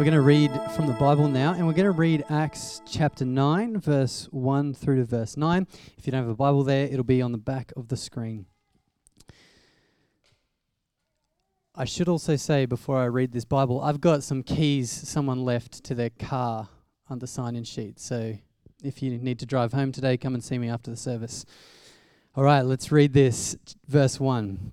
We're going to read from the Bible now, and we're going to read Acts chapter 9, verse 1 through to verse 9. If you don't have a Bible there, it'll be on the back of the screen. I should also say before I read this Bible, I've got some keys someone left to their car on the sign in sheet. So if you need to drive home today, come and see me after the service. All right, let's read this. Verse 1.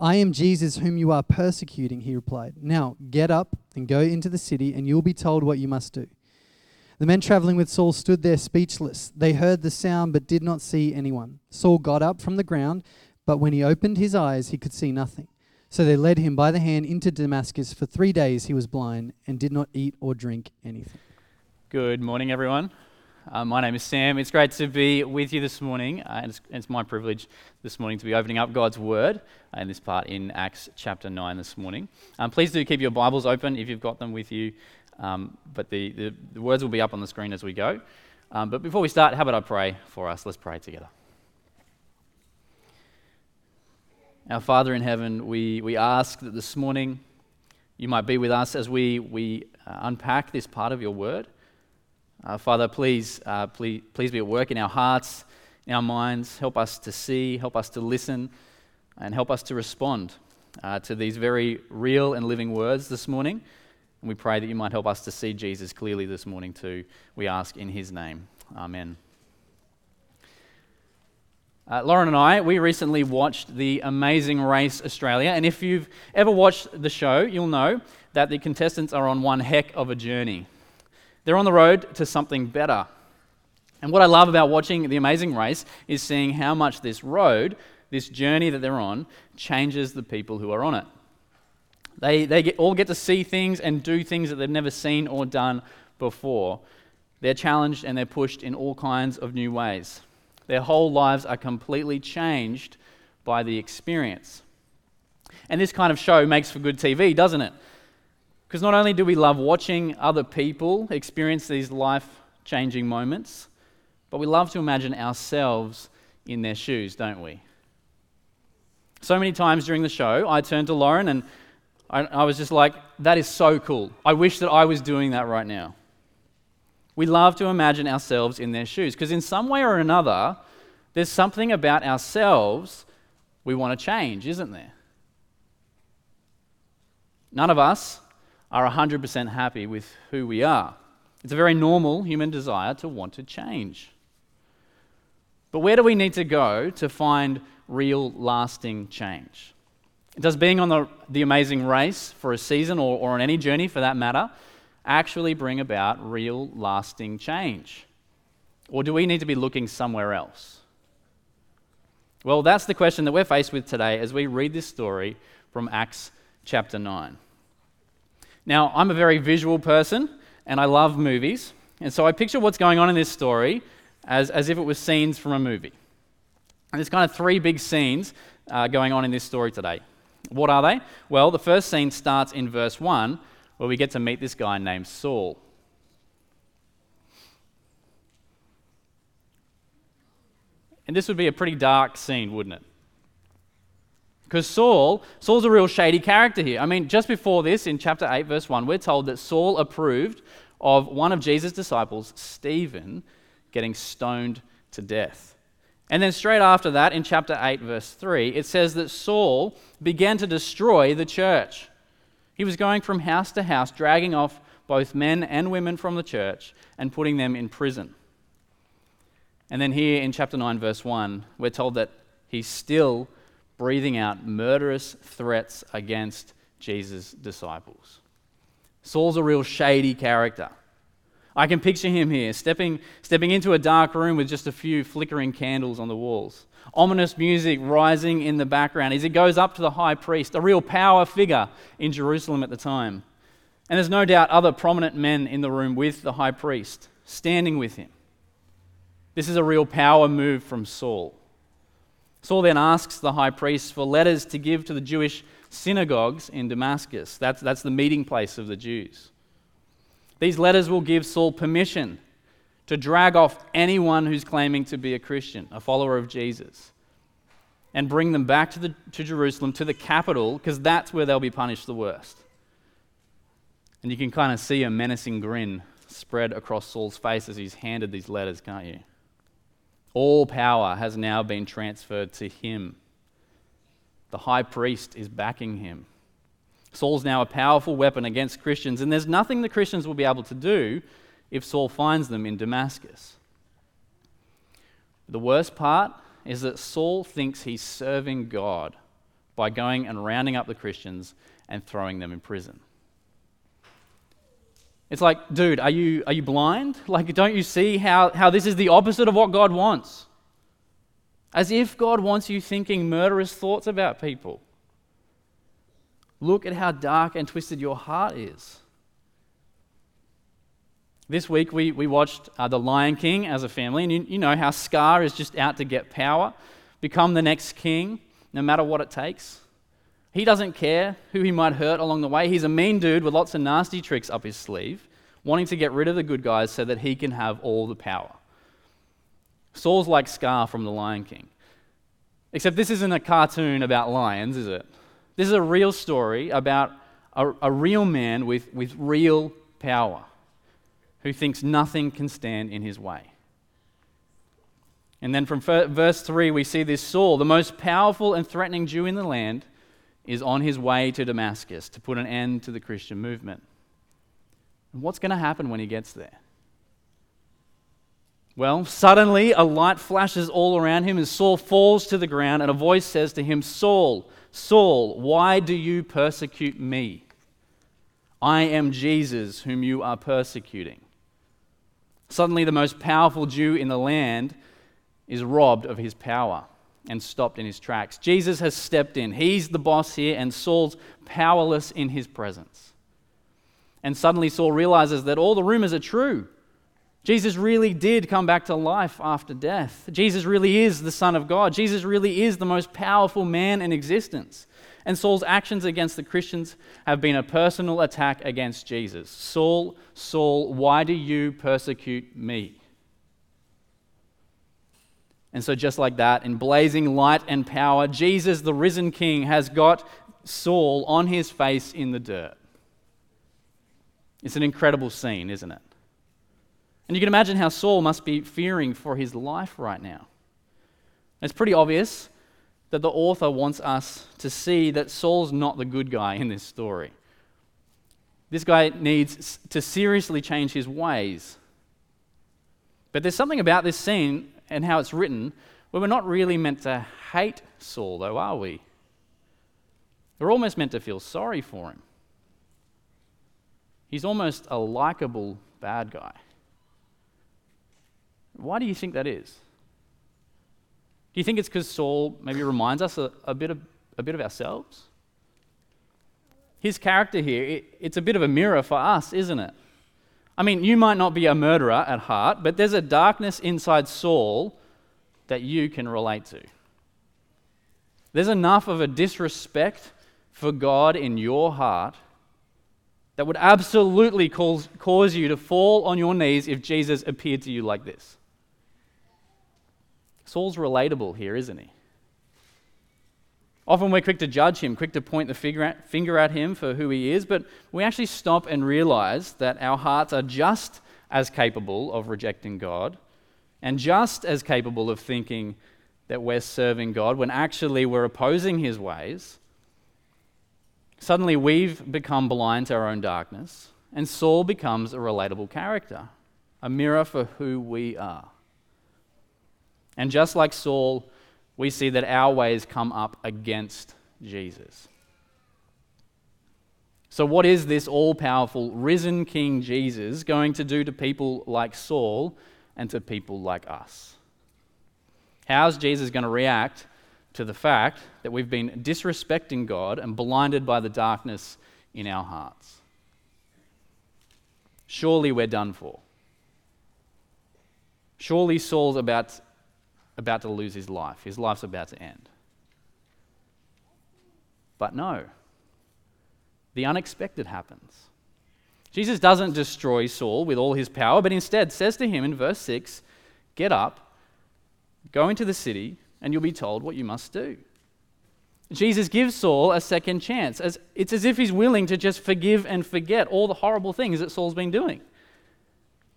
I am Jesus whom you are persecuting, he replied. Now get up and go into the city, and you will be told what you must do. The men traveling with Saul stood there speechless. They heard the sound but did not see anyone. Saul got up from the ground, but when he opened his eyes, he could see nothing. So they led him by the hand into Damascus. For three days he was blind and did not eat or drink anything. Good morning, everyone. Uh, my name is Sam. It's great to be with you this morning, uh, and it's, it's, my privilege this morning to be opening up God's Word uh, in this part in Acts chapter 9 this morning. Um, please do keep your Bibles open if you've got them with you, um, but the, the, the, words will be up on the screen as we go. Um, but before we start, how about I pray for us? Let's pray together. Our Father in heaven, we, we ask that this morning you might be with us as we, we uh, unpack this part of your Word. Uh, Father, please, uh, please, please be at work in our hearts, in our minds. Help us to see, help us to listen, and help us to respond uh, to these very real and living words this morning. And we pray that you might help us to see Jesus clearly this morning, too. We ask in his name. Amen. Uh, Lauren and I, we recently watched The Amazing Race Australia. And if you've ever watched the show, you'll know that the contestants are on one heck of a journey. They're on the road to something better. And what I love about watching The Amazing Race is seeing how much this road, this journey that they're on, changes the people who are on it. They, they get, all get to see things and do things that they've never seen or done before. They're challenged and they're pushed in all kinds of new ways. Their whole lives are completely changed by the experience. And this kind of show makes for good TV, doesn't it? Because not only do we love watching other people experience these life changing moments, but we love to imagine ourselves in their shoes, don't we? So many times during the show, I turned to Lauren and I, I, was just like, that is so cool. I wish that I was doing that right now. We love to imagine ourselves in their shoes because, in some way or another, there's something about ourselves we want to change, isn't there? None of us are 100% happy with who we are. It's a very normal human desire to want to change. But where do we need to go to find real, lasting change? Does being on the, the amazing race for a season or, or on any journey for that matter actually bring about real, lasting change? Or do we need to be looking somewhere else? Well, that's the question that we're faced with today as we read this story from Acts chapter 9. Now, I'm a very visual person and I love movies. And so I picture what's going on in this story as, as if it was scenes from a movie. And there's kind of three big scenes uh, going on in this story today. What are they? Well, the first scene starts in verse 1, where we get to meet this guy named Saul. And this would be a pretty dark scene, wouldn't it? Because Saul, Saul's a real shady character here. I mean, just before this, in chapter 8, verse 1, we're told that Saul approved of one of Jesus' disciples, Stephen, getting stoned to death. And then straight after that, in chapter 8, verse 3, it says that Saul began to destroy the church. He was going from house to house, dragging off both men and women from the church and putting them in prison. And then here in chapter 9, verse 1, we're told that he's still breathing out murderous threats against Jesus' disciples. Saul's a real shady character. I can picture him here, stepping, stepping into a dark room with just a few flickering candles on the walls. Ominous music rising in the background as he goes up to the high priest, a real power figure in Jerusalem at the time. And there's no doubt other prominent men in the room with the high priest, standing with him. This is a real power move from Saul. Saul then asks the high priest for letters to give to the Jewish synagogues in Damascus. That's, that's the meeting place of the Jews. These letters will give Saul permission to drag off anyone who's claiming to be a Christian, a follower of Jesus, and bring them back to, the, to Jerusalem, to the capital, because that's where they'll be punished the worst. And you can kind of see a menacing grin spread across Saul's face as he's handed these letters, can't you? All power has now been transferred to him. The high priest is backing him. Saul's now a powerful weapon against Christians, and there's nothing the Christians will be able to do if Saul finds them in Damascus. The worst part is that Saul thinks he's serving God by going and rounding up the Christians and throwing them in prison. It's like, dude, are you, are you blind? Like, don't you see how, how this is the opposite of what God wants? As if God wants you thinking murderous thoughts about people. Look at how dark and twisted your heart is. This week we, we watched uh, The Lion King as a family, and you, you know how Scar is just out to get power, become the next king, no matter what it takes. He doesn't care who he might hurt along the way. He's a mean dude with lots of nasty tricks up his sleeve, wanting to get rid of the good guys so that he can have all the power. Saul's like Scar from The Lion King. Except this isn't a cartoon about lions, is it? This is a real story about a, a real man with, with real power who thinks nothing can stand in his way. And then from verse 3, we see this Saul, the most powerful and threatening Jew in the land, is on his way to Damascus to put an end to the Christian movement. And what's going to happen when he gets there? Well, suddenly a light flashes all around him as Saul falls to the ground, and a voice says to him, Saul, Saul, why do you persecute me? I am Jesus whom you are persecuting. Suddenly, the most powerful Jew in the land is robbed of his power and stopped in his tracks. Jesus has stepped in. He's the boss here, and Saul's powerless in his presence. And suddenly, Saul realizes that all the rumors are true. Jesus really did come back to life after death. Jesus really is the Son of God. Jesus really is the most powerful man in existence. And Saul's actions against the Christians have been a personal attack against Jesus. Saul, Saul, why do you persecute me? And so, just like that, in blazing light and power, Jesus, the risen King, has got Saul on his face in the dirt. It's an incredible scene, isn't it? And you can imagine how Saul must be fearing for his life right now. It's pretty obvious that the author wants us to see that Saul's not the good guy in this story. This guy needs to seriously change his ways. But there's something about this scene and how it's written where we're not really meant to hate Saul, though, are we? We're almost meant to feel sorry for him. He's almost a likable bad guy. Why do you think that is? Do you think it's because Saul maybe reminds us a, a, bit of, a bit of ourselves? His character here, it, it's a bit of a mirror for us, isn't it? I mean, you might not be a murderer at heart, but there's a darkness inside Saul that you can relate to. There's enough of a disrespect for God in your heart that would absolutely cause, cause you to fall on your knees if Jesus appeared to you like this. Saul's relatable here, isn't he? Often we're quick to judge him, quick to point the finger at him for who he is, but we actually stop and realize that our hearts are just as capable of rejecting God and just as capable of thinking that we're serving God when actually we're opposing his ways. Suddenly we've become blind to our own darkness, and Saul becomes a relatable character, a mirror for who we are. And just like Saul, we see that our ways come up against Jesus. So, what is this all powerful, risen King Jesus going to do to people like Saul and to people like us? How's Jesus going to react to the fact that we've been disrespecting God and blinded by the darkness in our hearts? Surely we're done for. Surely Saul's about, about to lose his life. His life's about to end. But no, the unexpected happens. Jesus doesn't destroy Saul with all his power, but instead says to him in verse 6 Get up, go into the city, and you'll be told what you must do. Jesus gives Saul a second chance. As, it's as if he's willing to just forgive and forget all the horrible things that Saul's been doing.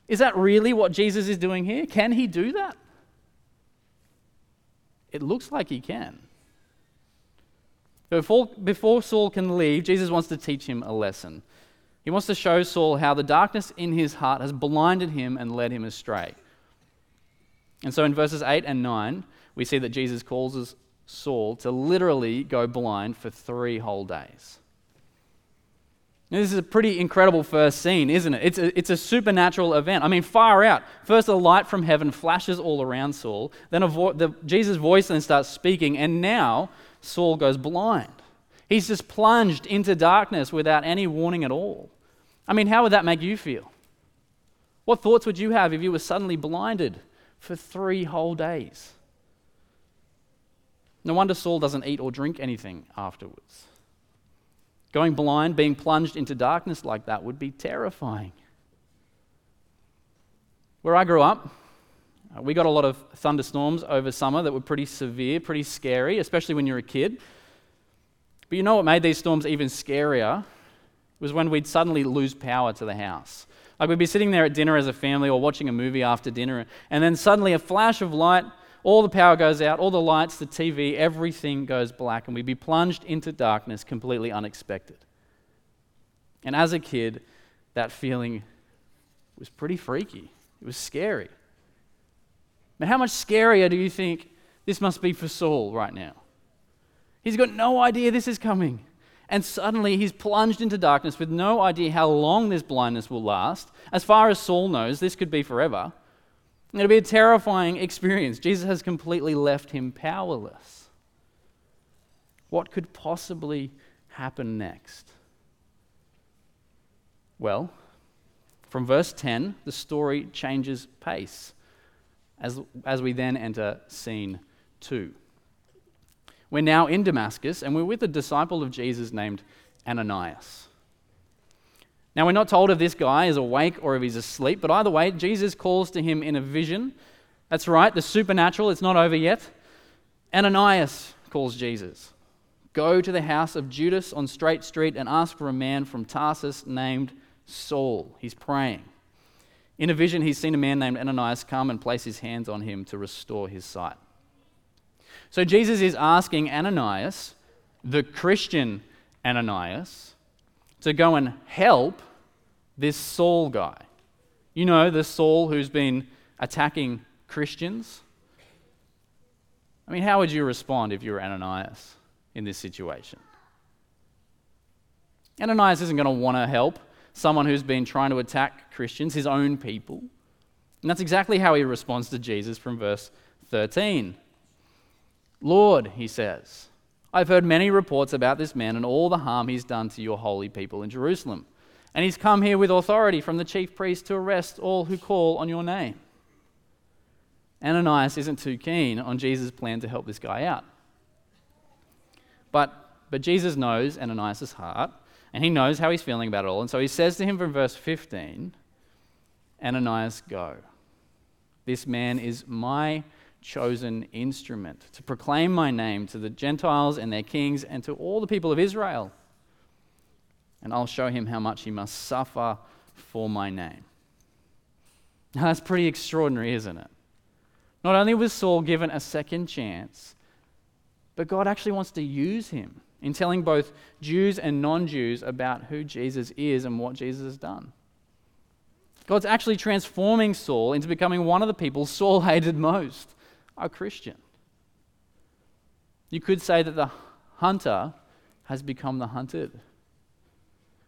Is that really what Jesus is doing here? Can he do that? It looks like he can. Before, before Saul can leave, Jesus wants to teach him a lesson. He wants to show Saul how the darkness in his heart has blinded him and led him astray. And so in verses 8 and 9, we see that Jesus calls Saul to literally go blind for three whole days. This is a pretty incredible first scene, isn't it? It's a, it's a supernatural event. I mean, far out. First, a light from heaven flashes all around Saul. Then vo- the, Jesus' voice then starts speaking, and now Saul goes blind. He's just plunged into darkness without any warning at all. I mean, how would that make you feel? What thoughts would you have if you were suddenly blinded for three whole days? No wonder Saul doesn't eat or drink anything afterwards. Going blind, being plunged into darkness like that would be terrifying. Where I grew up, uh, we got a lot of thunderstorms over summer that were pretty severe, pretty scary, especially when you're a kid. But you know what made these storms even scarier? was when we'd suddenly lose power to the house. Like we'd be sitting there at dinner as a family or watching a movie after dinner, and then suddenly a flash of light all the power goes out, all the lights, the TV, everything goes black, and we'd be plunged into darkness completely unexpected. And as a kid, that feeling was pretty freaky. It was scary. But how much scarier do you think this must be for Saul right now? He's got no idea this is coming. And suddenly he's plunged into darkness with no idea how long this blindness will last. As far as Saul knows, this could be forever. It'll be a terrifying experience. Jesus has completely left him powerless. What could possibly happen next? Well, from verse 10, the story changes pace as, as we then enter scene 2. We're now in Damascus and we're with a disciple of Jesus named Ananias. Now, we're not told if this guy is awake or if he's asleep, but either way, Jesus calls to him in a vision. That's right, the supernatural, it's not over yet. Ananias calls Jesus Go to the house of Judas on Straight Street and ask for a man from Tarsus named Saul. He's praying. In a vision, he's seen a man named Ananias come and place his hands on him to restore his sight. So Jesus is asking Ananias, the Christian Ananias, to go and help this Saul guy. You know, the Saul who's been attacking Christians. I mean, how would you respond if you were Ananias in this situation? Ananias isn't going to want to help someone who's been trying to attack Christians, his own people. And that's exactly how he responds to Jesus from verse 13. Lord, he says, I've heard many reports about this man and all the harm he's done to your holy people in Jerusalem. And he's come here with authority from the chief priest to arrest all who call on your name. Ananias isn't too keen on Jesus' plan to help this guy out. But, but Jesus knows Ananias' heart, and he knows how he's feeling about it all. And so he says to him from verse 15 Ananias, go. This man is my chosen instrument to proclaim my name to the Gentiles and their kings and to all the people of Israel. And I'll show him how much he must suffer for my name. Now, that's pretty extraordinary, isn't it? Not only was Saul given a second chance, but God actually wants to use him in telling both Jews and non Jews about who Jesus is and what Jesus has done. God's actually transforming Saul into becoming one of the people Saul hated most a Christian. You could say that the hunter has become the hunted.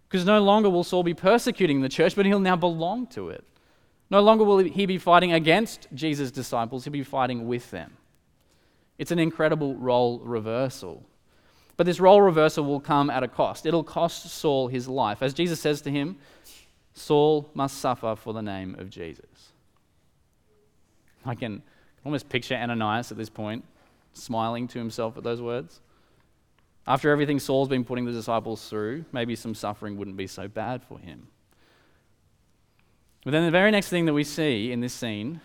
Because no longer will Saul be persecuting the church, but he'll now belong to it. No longer will he be fighting against Jesus' disciples, he'll be fighting with them. It's an incredible role reversal. But this role reversal will come at a cost. It'll cost Saul his life. As Jesus says to him, Saul must suffer for the name of Jesus. I can almost picture Ananias at this point, smiling to himself at those words. After everything Saul's been putting the disciples through, maybe some suffering wouldn't be so bad for him. But then the very next thing that we see in this scene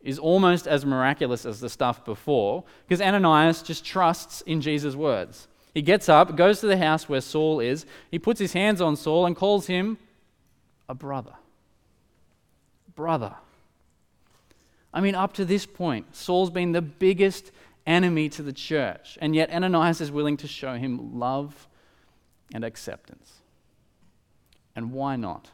is almost as miraculous as the stuff before, because Ananias just trusts in Jesus' words. He gets up, goes to the house where Saul is, he puts his hands on Saul and calls him a brother. Brother. I mean, up to this point, Saul's been the biggest enemy to the church, and yet Ananias is willing to show him love and acceptance. And why not?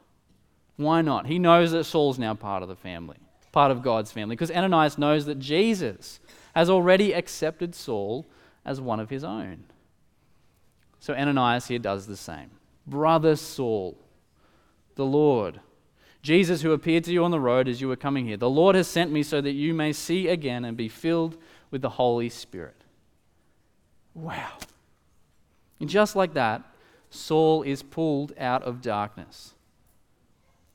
Why not? He knows that Saul's now part of the family, part of God's family, because Ananias knows that Jesus has already accepted Saul as one of his own. So Ananias here does the same. Brother Saul, the Lord Jesus, who appeared to you on the road as you were coming here. The Lord has sent me so that you may see again and be filled with the Holy Spirit. Wow. And just like that, Saul is pulled out of darkness.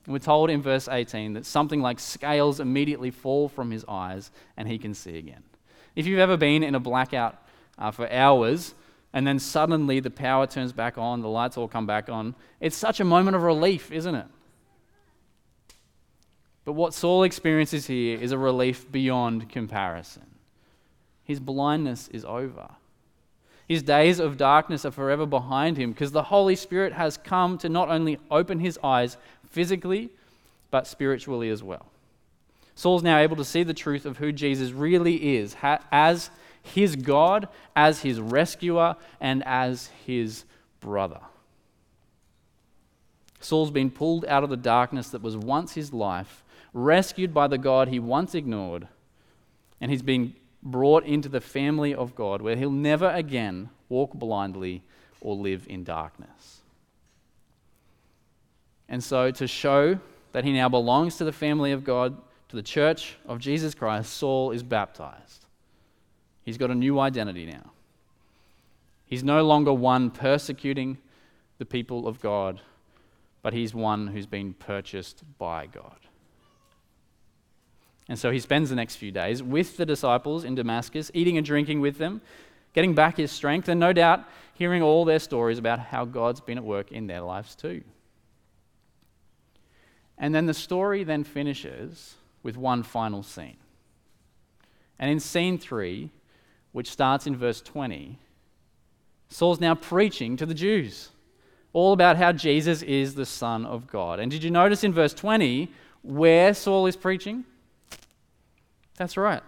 And we're told in verse 18 that something like scales immediately fall from his eyes and he can see again. If you've ever been in a blackout uh, for hours and then suddenly the power turns back on, the lights all come back on, it's such a moment of relief, isn't it? But what Saul experiences here is a relief beyond comparison. His blindness is over. His days of darkness are forever behind him because the Holy Spirit has come to not only open his eyes physically, but spiritually as well. Saul's now able to see the truth of who Jesus really is as his God, as his rescuer, and as his brother. Saul's been pulled out of the darkness that was once his life rescued by the God he once ignored, and he's been brought into the family of God where he'll never again walk blindly or live in darkness. And so, to show that he now belongs to the family of God, to the church of Jesus Christ, Saul is baptized. He's got a new identity now. He's no longer one persecuting the people of God, but he's one who's been purchased by God. And so he spends the next few days with the disciples in Damascus, eating and drinking with them, getting back his strength, and no doubt hearing all their stories about how God's been at work in their lives too. And then the story then finishes with one final scene. And in scene three, which starts in verse 20, Saul's now preaching to the Jews all about how Jesus is the Son of God. And did you notice in verse 20 where Saul is preaching? That's right.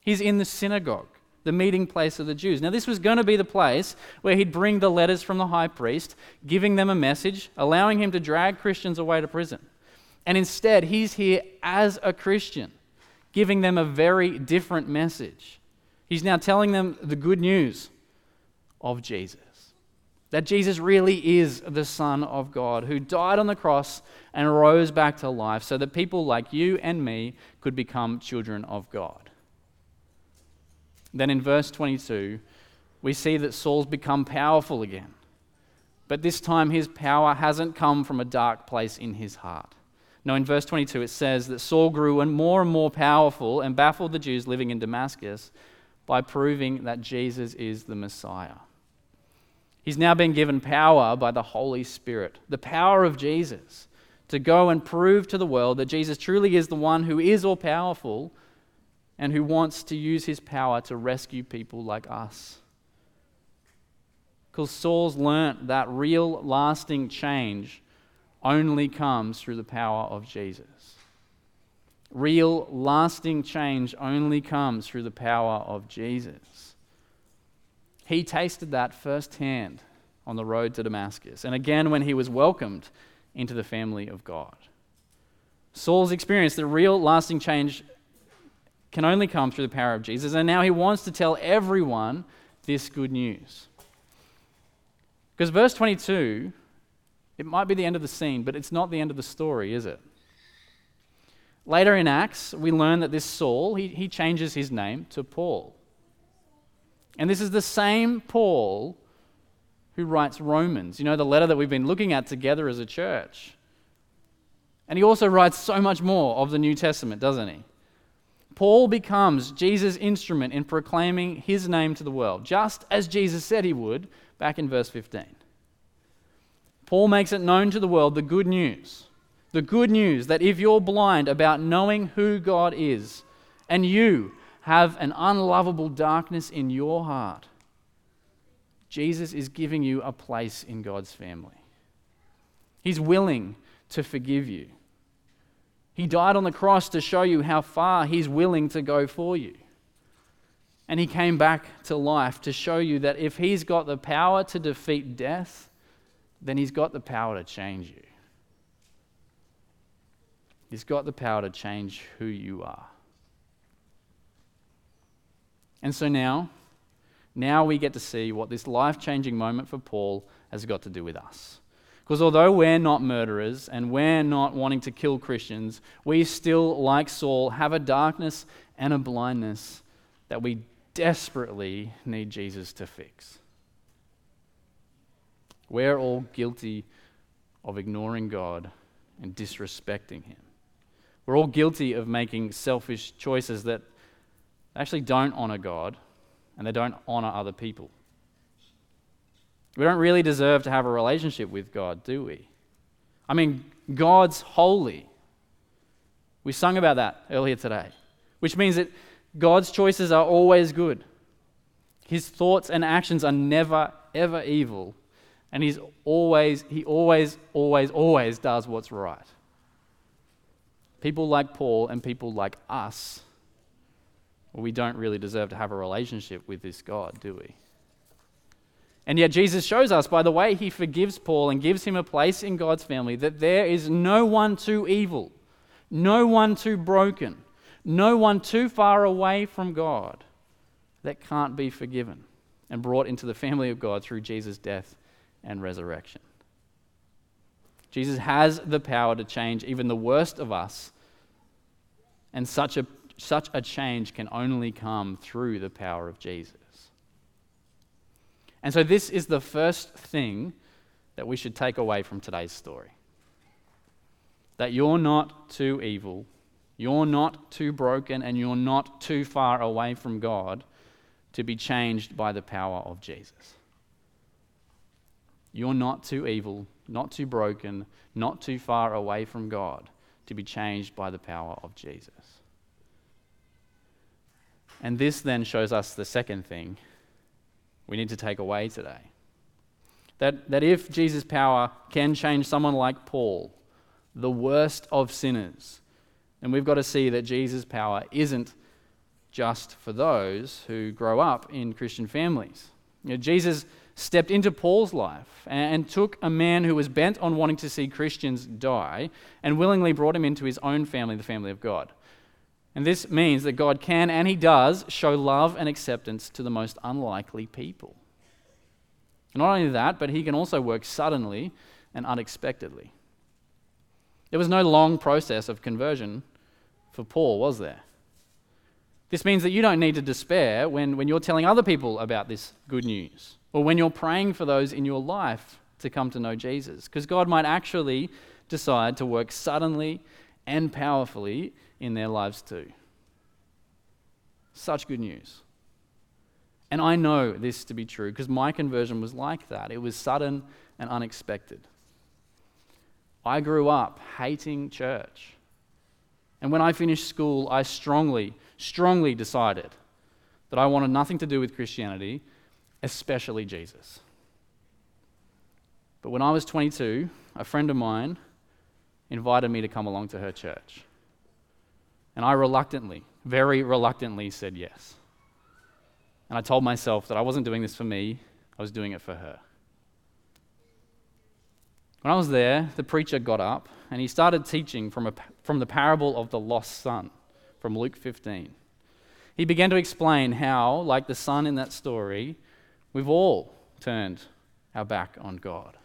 He's in the synagogue, the meeting place of the Jews. Now, this was going to be the place where he'd bring the letters from the high priest, giving them a message, allowing him to drag Christians away to prison. And instead, he's here as a Christian, giving them a very different message. He's now telling them the good news of Jesus that Jesus really is the Son of God who died on the cross and rose back to life so that people like you and me could become children of God. Then in verse 22, we see that Saul's become powerful again. But this time his power hasn't come from a dark place in his heart. No, in verse 22 it says that Saul grew and more and more powerful and baffled the Jews living in Damascus by proving that Jesus is the Messiah. He's now been given power by the Holy Spirit, the power of Jesus, to go and prove to the world that Jesus truly is the one who is all powerful and who wants to use his power to rescue people like us. Because Saul's learnt that real lasting change only comes through the power of Jesus. Real lasting change only comes through the power of Jesus. He tasted that firsthand on the road to Damascus, and again when he was welcomed into the family of God. Saul's experience, the real lasting change can only come through the power of Jesus. And now he wants to tell everyone this good news. Because verse 22, it might be the end of the scene, but it's not the end of the story, is it? Later in Acts, we learn that this Saul, he, he changes his name to Paul. And this is the same Paul who writes Romans, you know, the letter that we've been looking at together as a church. And he also writes so much more of the New Testament, doesn't he? Paul becomes Jesus' instrument in proclaiming his name to the world, just as Jesus said he would back in verse 15. Paul makes it known to the world the good news. The good news that if you're blind about knowing who God is, and you have an unlovable darkness in your heart, Jesus is giving you a place in God's family. He's willing to forgive you. He died on the cross to show you how far He's willing to go for you. And He came back to life to show you that if He's got the power to defeat death, then He's got the power to change you. He's got the power to change who you are. And so now, now we get to see what this life changing moment for Paul has got to do with us. Because although we're not murderers and we're not wanting to kill Christians, we still, like Saul, have a darkness and a blindness that we desperately need Jesus to fix. We're all guilty of ignoring God and disrespecting Him. We're all guilty of making selfish choices that actually don't honor God and they don't honor other people. We don't really deserve to have a relationship with God, do we? I mean, God's holy. We sung about that earlier today, which means that God's choices are always good. His thoughts and actions are never, ever evil. And he's always, he always, always, always does what's right. People like Paul and people like us, well, we don't really deserve to have a relationship with this God, do we? And yet, Jesus shows us by the way he forgives Paul and gives him a place in God's family that there is no one too evil, no one too broken, no one too far away from God that can't be forgiven and brought into the family of God through Jesus' death and resurrection. Jesus has the power to change even the worst of us, and such a, such a change can only come through the power of Jesus. And so, this is the first thing that we should take away from today's story that you're not too evil, you're not too broken, and you're not too far away from God to be changed by the power of Jesus. You're not too evil, not too broken, not too far away from God to be changed by the power of Jesus. And this then shows us the second thing we need to take away today. That, that if Jesus' power can change someone like Paul, the worst of sinners, then we've got to see that Jesus' power isn't just for those who grow up in Christian families. You know, Jesus stepped into Paul's life and took a man who was bent on wanting to see Christians die and willingly brought him into his own family, the family of God. And this means that God can and He does show love and acceptance to the most unlikely people. Not only that, but He can also work suddenly and unexpectedly. There was no long process of conversion for Paul, was there? This means that you don't need to despair when, when you're telling other people about this good news or when you're praying for those in your life to come to know Jesus, because God might actually decide to work suddenly and powerfully in their lives too. Such good news. And I know this to be true because my conversion was like that. It was sudden and unexpected. I grew up hating church. And when I finished school, I strongly, strongly decided that I wanted nothing to do with Christianity, especially Jesus. But when I was 22, a friend of mine invited me to come along to her church. And I reluctantly, very reluctantly said yes. And I told myself that I wasn't doing this for me, I was doing it for her. When I was there, the preacher got up and he started teaching from, a, from the parable of the lost son from Luke 15. he began to explain how, like the son in that story, we've all turned our back on God.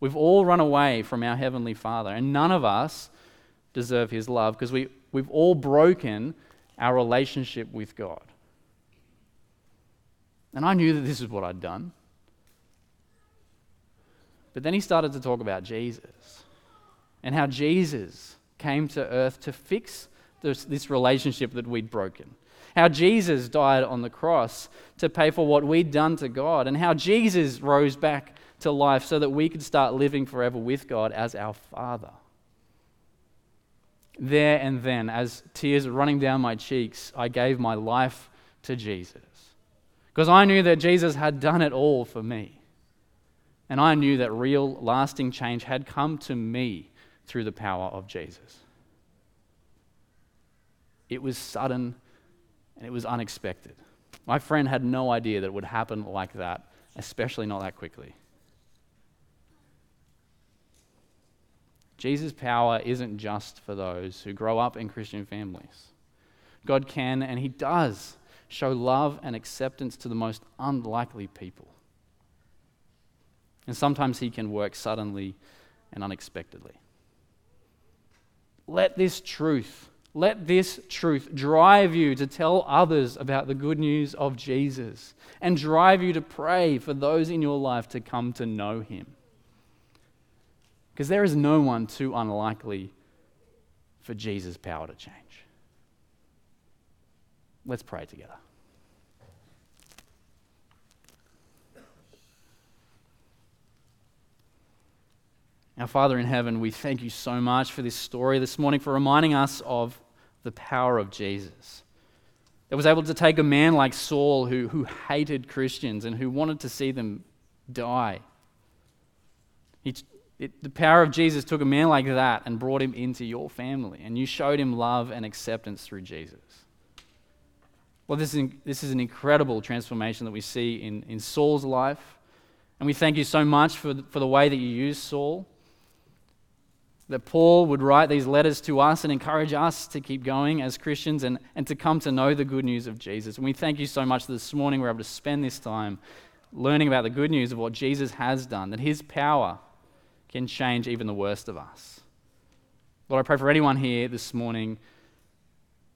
We've all run away from our Heavenly Father, and none of us deserve His love because we, we've all broken our relationship with God. And I knew that this is what I'd done. But then he started to talk about Jesus and how Jesus came to earth to fix this, this relationship that we'd broken. How Jesus died on the cross to pay for what we'd done to God, and how Jesus rose back to life so that we could start living forever with God as our Father. There and then, as tears were running down my cheeks, I gave my life to Jesus. Because I knew that Jesus had done it all for me. And I knew that real, lasting change had come to me through the power of Jesus. It was sudden and it was unexpected. My friend had no idea that it would happen like that, especially not that quickly. Jesus' power isn't just for those who grow up in Christian families. God can and He does show love and acceptance to the most unlikely people. And sometimes He can work suddenly and unexpectedly. Let this truth, let this truth drive you to tell others about the good news of Jesus and drive you to pray for those in your life to come to know Him. Because there is no one too unlikely for Jesus' power to change. Let's pray together. Our Father in heaven, we thank you so much for this story this morning, for reminding us of the power of Jesus. That was able to take a man like Saul who, who hated Christians and who wanted to see them die. He, it, the power of Jesus took a man like that and brought him into your family, and you showed him love and acceptance through Jesus. Well, this is, this is an incredible transformation that we see in, in Saul's life. And we thank you so much for, for the way that you used Saul that Paul would write these letters to us and encourage us to keep going as Christians and, and to come to know the good news of Jesus. And we thank you so much that this morning we're able to spend this time learning about the good news of what Jesus has done, that his power can change even the worst of us. Lord, I pray for anyone here this morning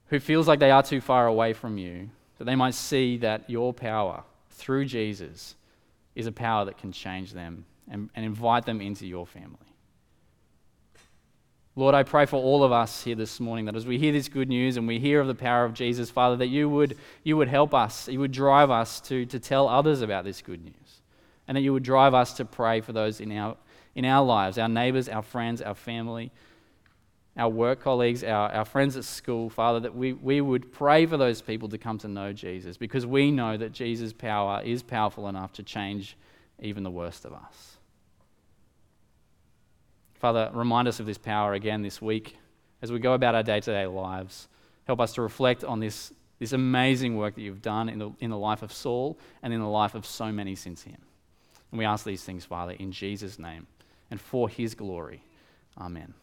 who feels like they are too far away from you, that they might see that your power through Jesus is a power that can change them and, and invite them into your family. Lord, I pray for all of us here this morning that as we hear this good news and we hear of the power of Jesus, Father, that you would, you would help us, you would drive us to, to tell others about this good news. And that you would drive us to pray for those in our, in our lives, our neighbors, our friends, our family, our work colleagues, our, our friends at school, Father, that we, we would pray for those people to come to know Jesus because we know that Jesus' power is powerful enough to change even the worst of us. Father, remind us of this power again this week as we go about our day to day lives. Help us to reflect on this, this amazing work that you've done in the, in the life of Saul and in the life of so many since him. And we ask these things, Father, in Jesus' name and for his glory. Amen.